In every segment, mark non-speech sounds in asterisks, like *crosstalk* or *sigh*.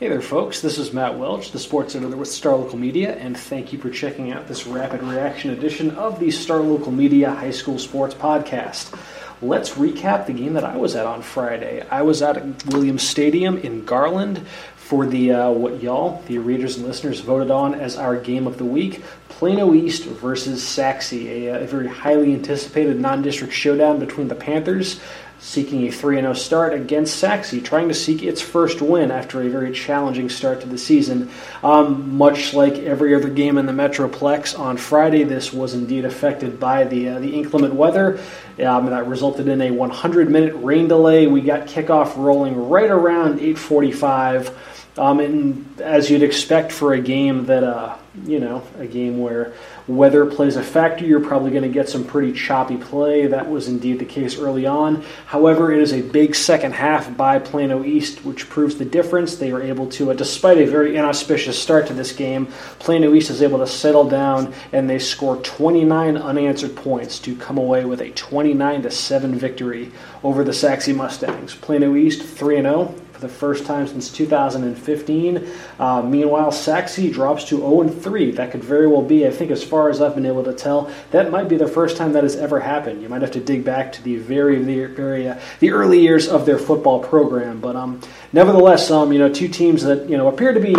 Hey there, folks. This is Matt Welch, the sports editor with Star Local Media, and thank you for checking out this rapid reaction edition of the Star Local Media High School Sports Podcast. Let's recap the game that I was at on Friday. I was at Williams Stadium in Garland for the uh, what y'all, the readers and listeners, voted on as our game of the week. Plano East versus Sachse, a, a very highly anticipated non-district showdown between the Panthers seeking a 3 0 start against Sachse, trying to seek its first win after a very challenging start to the season. Um, much like every other game in the Metroplex on Friday, this was indeed affected by the, uh, the inclement weather. Um, that resulted in a 100 minute rain delay. We got kickoff rolling right around 845. Um, and as you'd expect for a game that, uh, you know, a game where weather plays a factor, you're probably going to get some pretty choppy play. That was indeed the case early on. However, it is a big second half by Plano East, which proves the difference. They were able to, uh, despite a very inauspicious start to this game, Plano East is able to settle down and they score 29 unanswered points to come away with a 29 to 7 victory over the Sachse Mustangs. Plano East 3 0 for the first time since 2015. Uh, meanwhile, Sachse drops to 0 3. That could very well be, I think, as far as I've been able to tell, that might be the first time that has ever happened. You might have to dig back to the very, very, uh, the early years of their football program. But um, nevertheless, um, you know, two teams that you know appear to be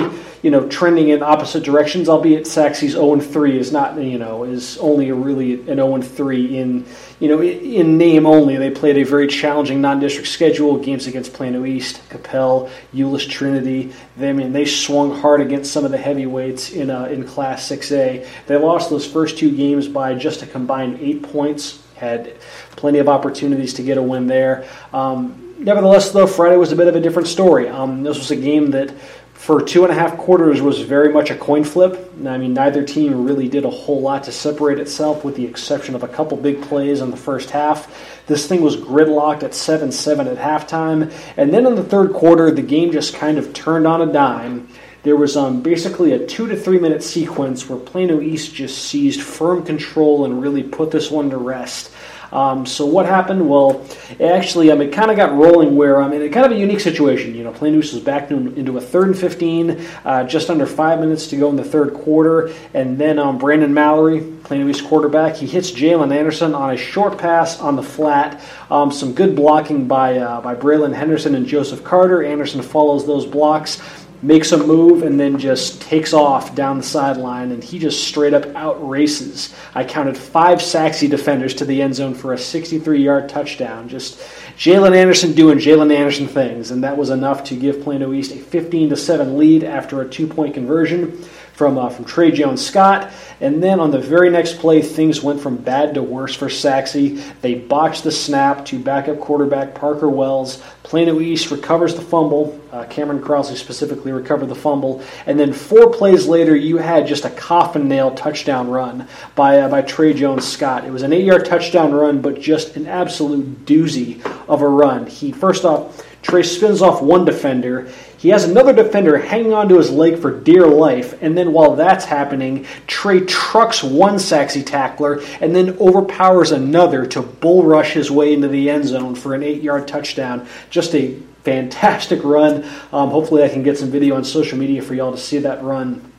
you know trending in opposite directions. Albeit Sachse's 0 3 is not you know is only a really an 0 3 in you know in name only. They played a very challenging non-district schedule, games against Plano East, Coppell, Euless Trinity. They I mean they swung hard against some of the heavyweights in uh, in Class 6A. They lost those first two games by just a combined eight points. Had plenty of opportunities to get a win there. Um, nevertheless, though, Friday was a bit of a different story. Um, this was a game that for two and a half quarters was very much a coin flip. I mean, neither team really did a whole lot to separate itself, with the exception of a couple big plays in the first half. This thing was gridlocked at 7 7 at halftime. And then in the third quarter, the game just kind of turned on a dime. There was um, basically a two to three minute sequence where Plano East just seized firm control and really put this one to rest. Um, so what happened? Well, actually, um, it kind of got rolling where um, in a kind of a unique situation. You know, Plano East was back into a third and 15, uh, just under five minutes to go in the third quarter, and then um, Brandon Mallory, Plano East quarterback, he hits Jalen Anderson on a short pass on the flat. Um, some good blocking by uh, by Braylon Henderson and Joseph Carter. Anderson follows those blocks makes a move and then just takes off down the sideline and he just straight up out races. I counted five Sachse defenders to the end zone for a 63 yard touchdown. Just Jalen Anderson doing Jalen Anderson things, and that was enough to give Plano East a 15 to 7 lead after a two point conversion from uh, from Trey Jones Scott. And then on the very next play, things went from bad to worse for Sachse. They botched the snap to backup quarterback Parker Wells. Plano East recovers the fumble. Uh, Cameron Crossley specifically recovered the fumble. And then four plays later, you had just a coffin nail touchdown run by, uh, by Trey Jones Scott. It was an eight yard touchdown run, but just an absolute doozy of a run. He, first off, Trey spins off one defender. He has another defender hanging onto his leg for dear life, and then while that's happening, Trey trucks one Sachse tackler and then overpowers another to bull rush his way into the end zone for an eight yard touchdown. Just a fantastic run. Um, hopefully, I can get some video on social media for y'all to see that run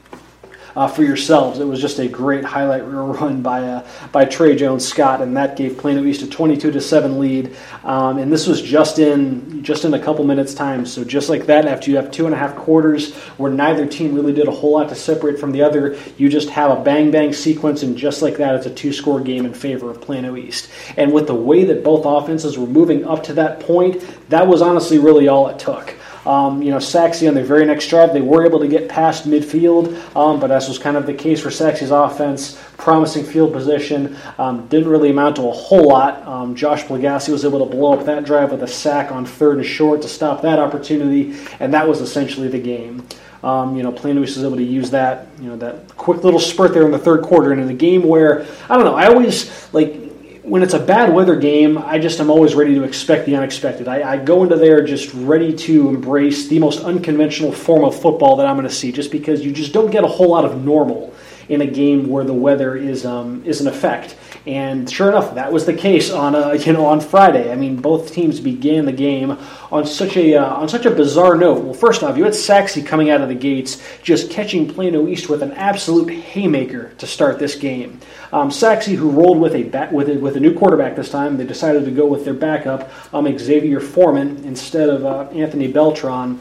uh, for yourselves. It was just a great highlight *laughs* run by uh, by Trey Jones Scott, and that gave Plano East a 22 to seven lead. Um, and this was just in just in a couple minutes time. So just like that, after you have two and a half quarters where neither team really did a whole lot to separate from the other, you just have a bang bang sequence, and just like that, it's a two score game in favor of Plano East. And with the way that both offenses were moving up to that point, that was honestly really all it took. Um, you know, Sachse on their very next drive, they were able to get past midfield, um, but as was kind of the case for Sachse's offense, promising field position, um, didn't really amount to a whole lot. Um, Josh Blagassi was able to blow up that drive with a sack on third and short to stop that opportunity, and that was essentially the game. Um, you know, Plano East was able to use that, you know, that quick little spurt there in the third quarter, and in a game where I don't know, I always like when it's a bad weather game, I just am always ready to expect the unexpected. I, I, go into there just ready to embrace the most unconventional form of football that I'm going to see, just because you just don't get a whole lot of normal in a game where the weather is um, is an effect. And sure enough, that was the case on a, *laughs* you know on Friday. I mean, both teams began the game on such a uh, on such a bizarre note. Well, first off, you had Sachse coming out of the gates, just catching Plano East with an absolute haymaker to start this game. Um, who rolled with a bat, with a, with a new quarterback this time, they decided to go with their backup, um, Xavier Foreman, instead of uh, Anthony Beltran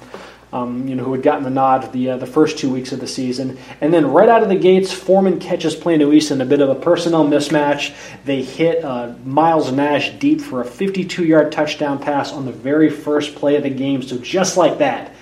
um, you know, who had gotten the nod the uh, the first two weeks of the season. And then right out of the gates, Foreman catches Plano East in a bit of a personnel mismatch. They hit uh, Miles Nash deep for a 52-yard touchdown pass on the very first play of the game. So just like that,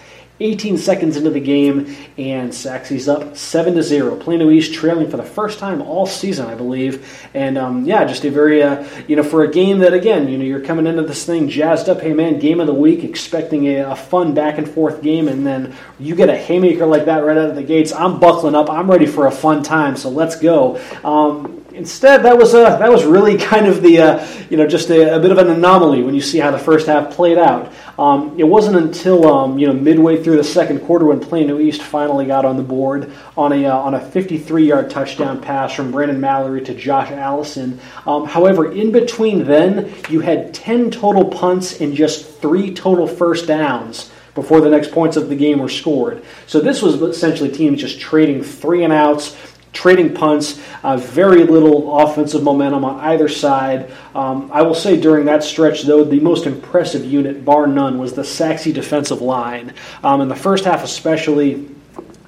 18 seconds into the game, and Sachse's up 7 to 0. Plano East trailing for the first time all season, I believe. And um, yeah, just a very, uh, you know, for a game that, again, you know, you're coming into this thing jazzed up, hey man, game of the week, expecting a, a fun back and forth game, and then you get a haymaker like that right out of the gates. I'm buckling up, I'm ready for a fun time, so let's go. Um, Instead, that was uh, that was really *laughs* kind of the uh, you know just a, a, bit of an anomaly when you see how the first half played out. Um, it wasn't until um, you know midway through the second quarter when Plano East finally got on the board on a uh, on a 53-yard touchdown pass from Brandon Mallory to Josh Allison. Um, however, in between then, you had 10 total punts and just three total first downs before the next points of the game were scored. So this was essentially teams just trading three and outs trading punts, uh, very little offensive momentum on either side. Um, I will say during that stretch, though, the most impressive unit, bar none, was the Sachse defensive line. Um, in the first half, especially,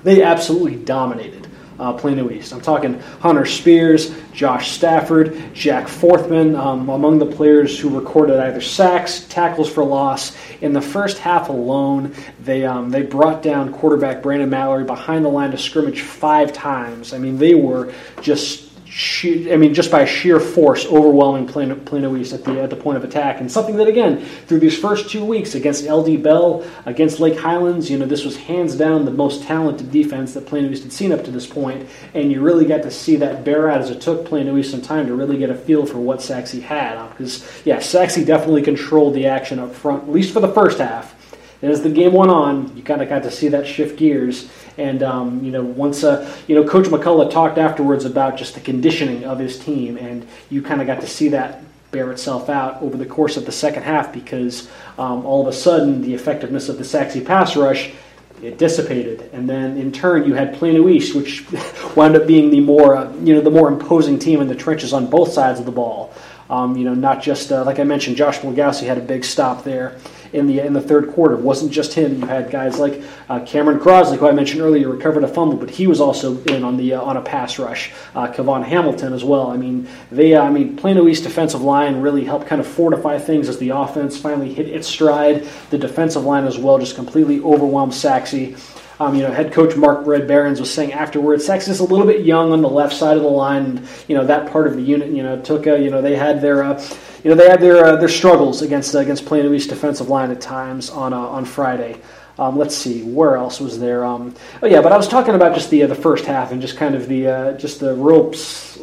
they absolutely dominated uh, Plano East. I'm talking Hunter Spears, Josh Stafford, Jack Forthman, um, among the players who recorded either sacks, tackles for loss. In the first half alone, they um, they brought down quarterback Brandon Mallory behind the line of scrimmage five times. I mean, they were just sheer, I mean, just by sheer force, overwhelming Plano, Plano East at the at the point of attack, and something that again through these first two weeks against LD Bell, against Lake Highlands, you know, this was hands down the most talented defense that Plano East had seen up to this point, and you really got to see that bear out as it took Plano East some time to really get a feel for what Sachse had, uh, because yeah, Sachse definitely controlled the action up front, at least for the first half. And as the game went on, you kind of got to see that shift gears and um, you know, once uh, you know, Coach McCullough talked afterwards about just the conditioning of his team, and you kind of got to see that bear itself out over the course of the second half because um, all of a sudden the effectiveness of the Sachse pass rush it dissipated, and then in turn you had Plano East, which *laughs* wound up being the more uh, you know the more imposing team in the trenches on both sides of the ball. Um, you know, not just uh, like I mentioned, Josh Blagowski had a big stop there in the in the third quarter. It wasn't just him. You had guys like uh, Cameron Crosley, who I mentioned earlier, recovered a fumble, but he was also in on the uh, on a pass rush. Uh, Kevon Hamilton as well. I mean, they uh, I mean Plano East defensive line really helped kind of fortify things as the offense finally hit its stride. The defensive line as well just completely overwhelmed Sachse. Um, you know, head coach Mark Behrens was saying afterwards, Sachse's a little bit young on the left side of the line. And, you know, that part of the unit, you know, took a, you know, they had their, uh, you know, they had their uh, their struggles against uh, against Plano East defensive line at times on uh, on Friday. Um, let's see, where else was there? Um, oh yeah, but I was talking about just the uh, the first half and just kind of the uh, just the real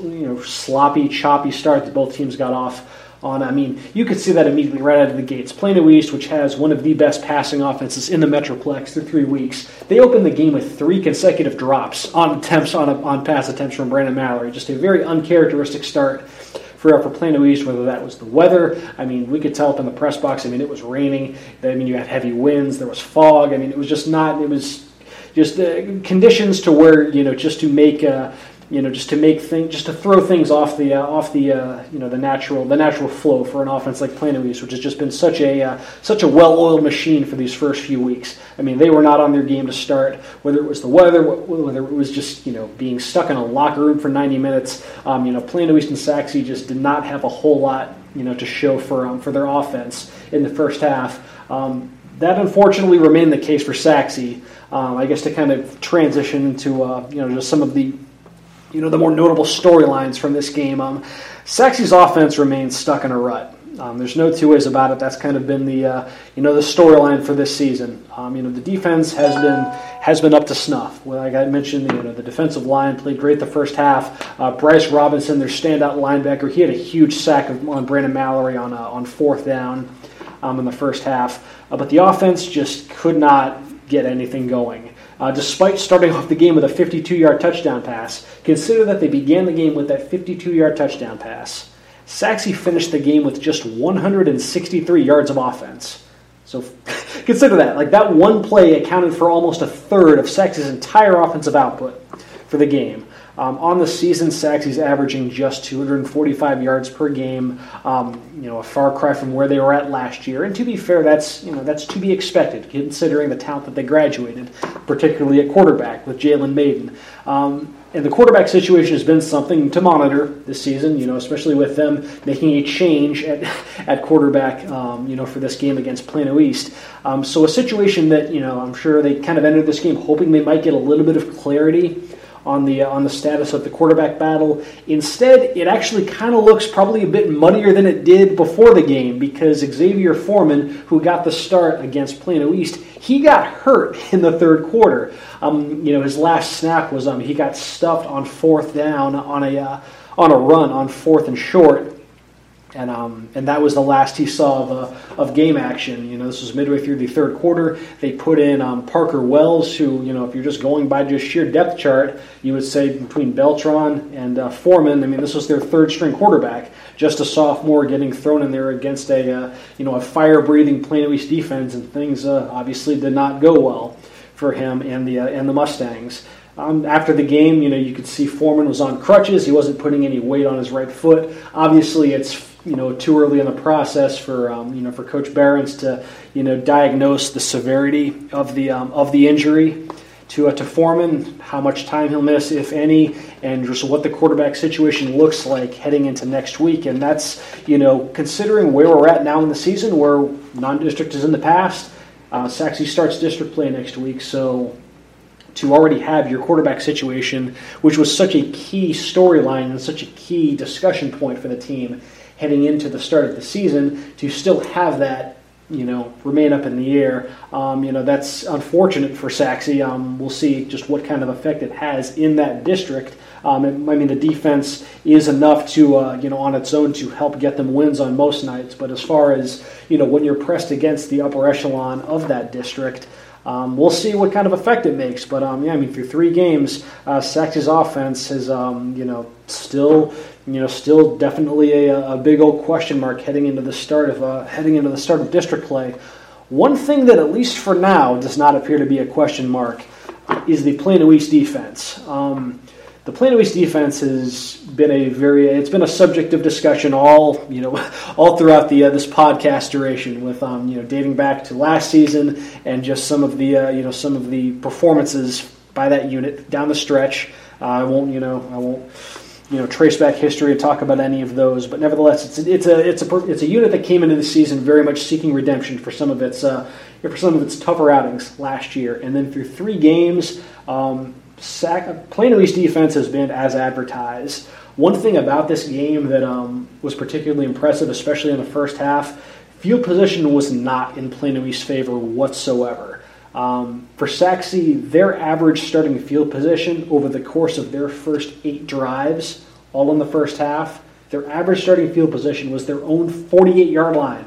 you know sloppy, choppy start that both teams got off on. I mean, you could see that immediately right out of the gates. Plano East, which has one of the best passing offenses in the Metroplex through three weeks, they opened the game with three consecutive drops on attempts on, a, on pass attempts from Brandon Mallory. Just a very uncharacteristic start for, for Plano East, whether that was the weather. I mean, we could tell up in the press box. I mean, it was raining. I mean, you had heavy winds. There was fog. I mean, it was just not. It was just uh, conditions to where you know just to make uh, you know, just to make things, just to throw things off the uh, off the uh, you know the natural the natural flow for an offense like Plano East, which has just been such a uh, such a well-oiled machine for these first few weeks. I mean, they were not on their game to start, whether it was the weather, whether it was just you know being stuck in a locker room for 90 minutes. Um, you know, Plano East and Sachse just did not have a whole lot you know to show for um, for their offense in the first half. Um, that unfortunately remained the case for Sachse. Um, I guess to kind of transition into uh, you know just some of the you know, the more notable storylines from this game. Um, Sachse's offense remains stuck in a rut. Um, there's no two ways about it. That's kind of been the uh, you know the storyline for this season. Um, you know the defense has been has been up to snuff. Like I mentioned, you know the defensive line played great the first half. Uh, Bryce Robinson, their standout linebacker, he had a huge sack of, on Brandon Mallory on uh, on fourth down um, in the first half. Uh, but the offense just could not get anything going. Uh, despite starting off the game with a 52 yard touchdown pass, consider that they began the game with that 52 yard touchdown pass. Sachse finished the game with just 163 yards of offense. So *laughs* consider that. Like that one play accounted for almost a third of Sachse's entire offensive output for the game. Um, on the season, Sachse's averaging just 245 yards per game. Um, you know, a far cry from where they were at last year. And to be fair, that's you know that's to be expected considering the talent that they graduated, particularly at quarterback with Jalen Maiden. Um, and the quarterback situation has been something to monitor this season, you know, especially with them making a change at, *laughs* at quarterback, um, you know, for this game against Plano East. Um, so a situation that, you know, I'm sure they kind of entered this game hoping they might get a little bit of clarity on the uh, on the status of the quarterback battle. Instead, it actually kind of looks probably a bit muddier than it did before the game because Xavier Foreman, who got the start against Plano East, he got hurt *laughs* in the third quarter. Um, you know, his last snap was um, he got stuffed on fourth down on a uh, on a run on fourth and short and um, and that was the last he saw of, uh, of game action. You know, this was midway through the third quarter. They put in um, Parker Wells, who you know, if you're just going by just sheer depth chart, you would say between Beltran and uh, Foreman. I mean, this was their third string quarterback, just a sophomore getting thrown in there against a uh, you know a fire breathing Plano East defense, and things uh, obviously did not go well for him and the uh, and the Mustangs. Um, after the game, you know, you could see Foreman was on crutches. He wasn't putting any weight on his right foot. Obviously, it's you know too early in the process for um, you know for Coach Behrens to you know diagnose the severity of the um, of the injury to uh, to Foreman, how much time he'll miss, if any, and just what the quarterback situation looks like heading into next week. And that's you know considering where we're at now in the season, where non-district is in the past. Uh, starts district play next week, so to already have your quarterback situation, which was such a key storyline and such a key discussion point for the team, heading into the start of the season to still have that you know remain up in the air. Um, you know that's unfortunate for Sachse. Um, we'll see just what kind of effect it has in that district. Um, I mean, the defense is enough to uh, you know on its own to help get them wins on most nights. But as far as you know, when you're pressed against the upper echelon of that district. Um, we'll see what kind of effect it makes, but um, yeah, I mean, through three games, uh, Sachse's offense has, um, you know, still you know, still definitely a, a big old question mark heading into the start of uh, heading into the start of district play. One thing that, at least for now, does not appear to be a question mark is the Plano East defense. Um, the Plano East defense has been a very it's been a subject of discussion all you know *laughs* all throughout the uh, this podcast duration with um, you know dating back to last season and just some of the uh, you know some of the performances by that unit down the stretch. Uh, I won't you know I won't you know trace back history and talk about any of those. But nevertheless, it's a, it's a it's a it's a unit that came into the season very much seeking redemption for some of its uh, for some of its tougher outings last year, and then through three games, um, Sac- Plano East defense has been as advertised. One thing about this game that um, was particularly impressive, especially in the first half, field position was not in Plano East's favor whatsoever. Um, for Sachse, their average starting field position over the course of their first eight drives, all in the first half, their average starting field position was their own 48 yard line.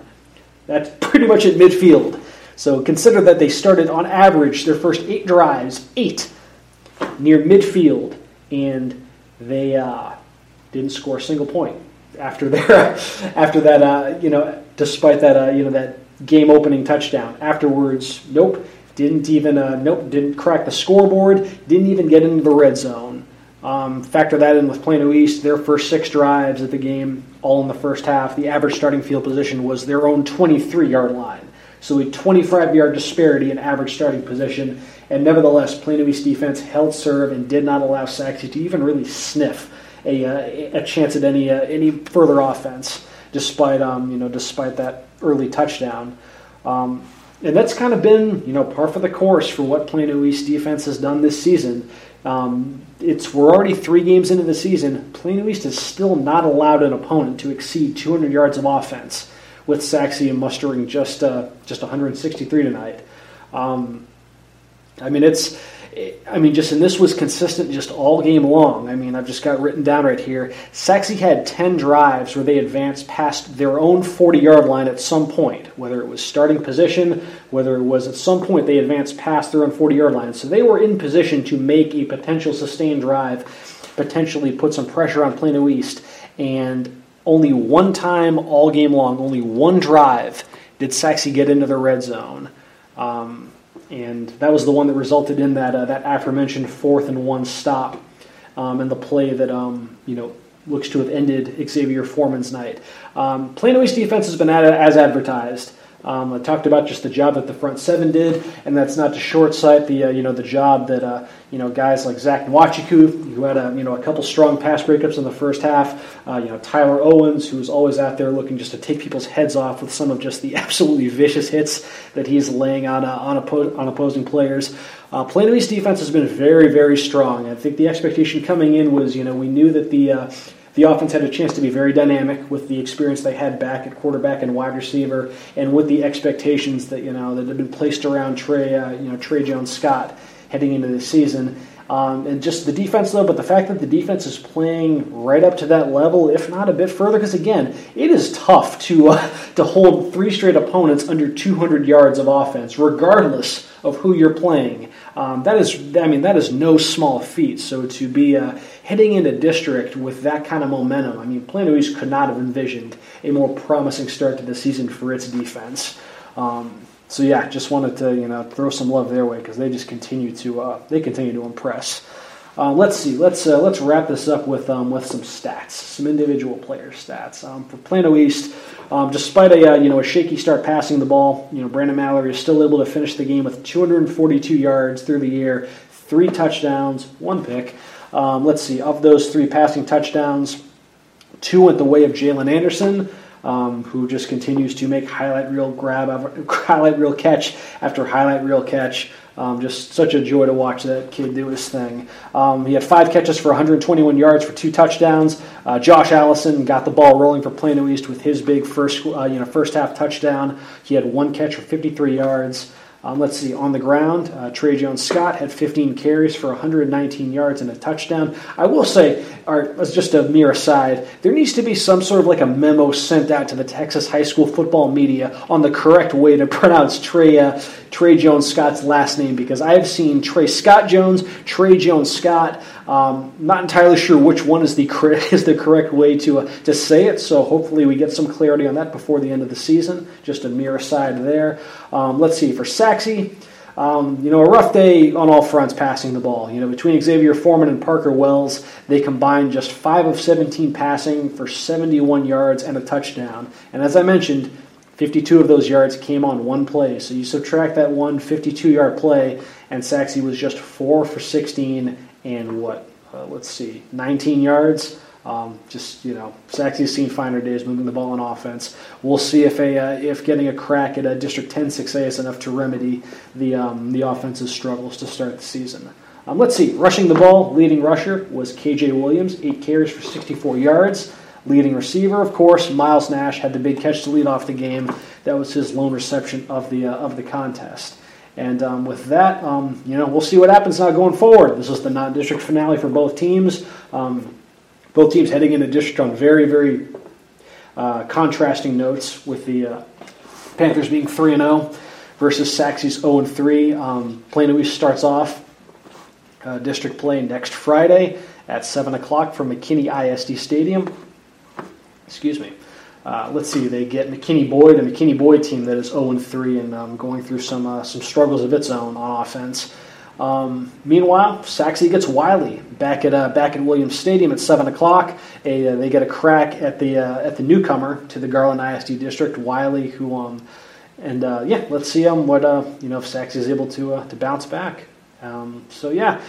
That's pretty much at midfield. So consider that they started on average their first eight drives, eight, near midfield, and they uh, didn't score a single point after *laughs* their after that. Uh, you know, despite that, uh, you know that game opening touchdown. Afterwards, nope didn't even, uh, nope, didn't crack the scoreboard. Didn't even get into the red zone. Um, factor that in with Plano East. Their first six drives at the game, all in the first half. The average starting field position was their own 23 yard line. So a 25 yard disparity in average starting position. And nevertheless, Plano East defense held serve and did not allow Sachse to even really sniff a, uh, a chance at any uh, any further offense, despite um, you know despite that early touchdown. Um, and that's kind of been you know par for the course for what Plano East defense has done this season. Um, it's we're already three games into the season. Plano East has still not allowed an opponent to exceed 200 yards of offense. with Sachse mustering just uh, just 163 tonight. Um, I mean, it's I mean, just and this was consistent just all game long. I mean, I've just got written down right here. Sachse had 10 drives where they advanced past their own 40 yard line at some point, whether it was starting position, whether it was at some point they advanced past their own 40 yard line. So they were in position to make a potential sustained drive, potentially put some pressure on Plano East. And only one time all game long, only one drive did Sachse get into the red zone. Um, and that was the one that resulted in that uh, that aforementioned fourth and one stop, um, and the play that um, you know looks to have ended Xavier Foreman's night. Um, Plano East defense has been as advertised. Um, I talked about just the job that the front seven did, and that's not to short sight the uh, you know the job that uh, you know guys like Zach Nwachiku, who had a you know a couple strong pass breakups in the first half. Uh, you know Tyler Owens, who's always out there looking just to take people's heads off with some of just the *laughs* absolutely vicious hits that he's laying on uh, on, oppo- on opposing players. Uh, Plano East defense has been very very strong. I think the expectation coming in was you know we knew that the uh, the offense had a chance to be very dynamic with the experience they had back at quarterback and wide receiver, and with the expectations that you know that had been placed around Trey, uh, you know Trey Jones Scott heading into the season. Um, and just the defense, though, but the fact that the defense is playing right up to that level, if not a bit further, because again, it is tough to uh, to hold three straight opponents under 200 yards of offense, regardless of who you're playing. Um, that is, I mean, that is no small feat. So to be uh, heading into district with that kind of momentum, I mean, Plano East could not have envisioned a more promising start to the season for its defense. Um, so yeah, just wanted to you know throw some love their way because they just continue to uh, they continue to impress. Uh, let's see. Let's uh, let's wrap this up with um, with some stats, some individual player stats um, for Plano East. Um, despite a uh, you know a shaky start passing the ball, you know Brandon Mallory is still able to finish the game with 242 yards through the year, three touchdowns, one pick. Um, let's see. Of those three passing touchdowns, two went the way of Jalen Anderson. Um, who just continues to make highlight reel grab, *laughs* highlight reel catch after highlight reel catch. Um, just such a joy to watch that kid do his thing. Um, he had five catches for 121 yards for two touchdowns. Uh, Josh Allison got the ball rolling for Plano East with his big first, uh, you know, first half touchdown. He had one catch for 53 yards. Um, let's see, on the ground, uh, Trey Jones Scott had 15 carries for 119 yards and a touchdown. I will say, or as just a mere aside, there needs to be some sort of like a memo sent out to the Texas high school football media on the correct way to *laughs* pronounce Trey, uh, Trey Jones Scott's last name because I've seen Trey Scott Jones, Trey Jones Scott. Um, not entirely sure which one is the *laughs* is the correct way to uh, to say it. So hopefully we get some clarity on that before the end of the season. Just a mere aside there. Um, let's see for Sachse. Um, you know, a rough day on all fronts passing the ball. You know, between Xavier Foreman and Parker Wells, they combined just 5 of 17 passing for 71 yards and a touchdown. And as I mentioned, 52 of those yards came on one play. So you subtract that one 52 yard play, and Sachse was just 4 for 16 and what? Uh, let's see, 19 yards. Um, just you know, Sachse's seen finer days moving the ball on offense. We'll see if a uh, if getting a crack at a District 10 6A is enough to remedy the um, the offense's struggles to start the season. Um, let's see, rushing the ball, leading rusher was KJ Williams, eight carries for 64 yards. Leading receiver, of course, Miles Nash had the big catch to lead off the game. That was his lone reception of the uh, of the contest. And um, with that, um, you know, we'll see what happens now going forward. This is the non-district finale for both teams. Um, both teams heading into district on very, very uh, contrasting notes. With the uh, Panthers being three and zero oh versus Sachse's zero and three. Um, Plano East starts off uh, district play next Friday at seven o'clock from McKinney ISD Stadium excuse me. Uh, let's see, they get McKinney Boyd, a McKinney Boyd team that is 0 3 and um, going through some uh, some struggles of its own on offense. Um, meanwhile, Sachse gets Wylie back at uh, back at Williams Stadium at seven o'clock. A, uh, they get a crack at the uh, at the newcomer to the Garland ISD district, Wylie, who um, and uh, yeah, let's see um, what you know if Sachse is able to to bounce back. Um, so yeah,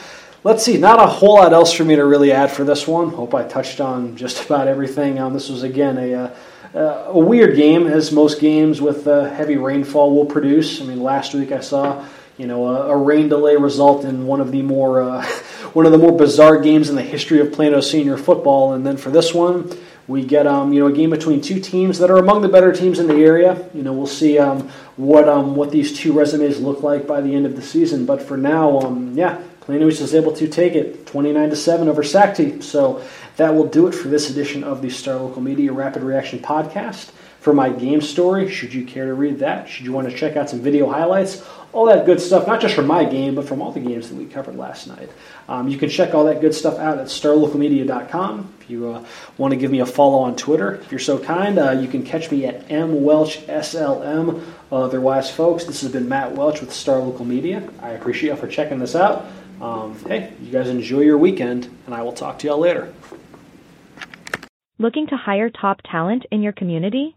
let's see, not a whole lot else for me to really add for this one. Hope I touched on just *laughs* about everything. Um, this was, again, a, uh, uh, a weird game, as most games with uh, heavy rainfall will produce. I mean, last week I saw you know, a, a, rain delay result in one of the more uh, *laughs* one of the more bizarre games in the history of Plano senior football. And then for this one, we get um, you know a game between two teams that are among the better teams in the area. You know, we'll see um, what um, what these two resumes look like by the end of the season. But for now, um, yeah, Plano East is able to take it 29 to seven over Sachse. So that will do it for this edition of the Star Local Media Rapid Reaction Podcast. For my game story, should you care to read that? Should you want to check out some video highlights? all that good stuff, not just from my game, but from all the games that we covered last night. Um, you can check all that good stuff out at starlocalmedia.com. If you uh, want to give me a follow on Twitter, if you're so kind, uh, you can catch me at mwelchslm. Otherwise, folks, this has been Matt Welch with Star Local Media. I appreciate you for checking this out. Um, hey, you guys enjoy your weekend, and I will talk to y'all later. Looking to hire top talent in your community?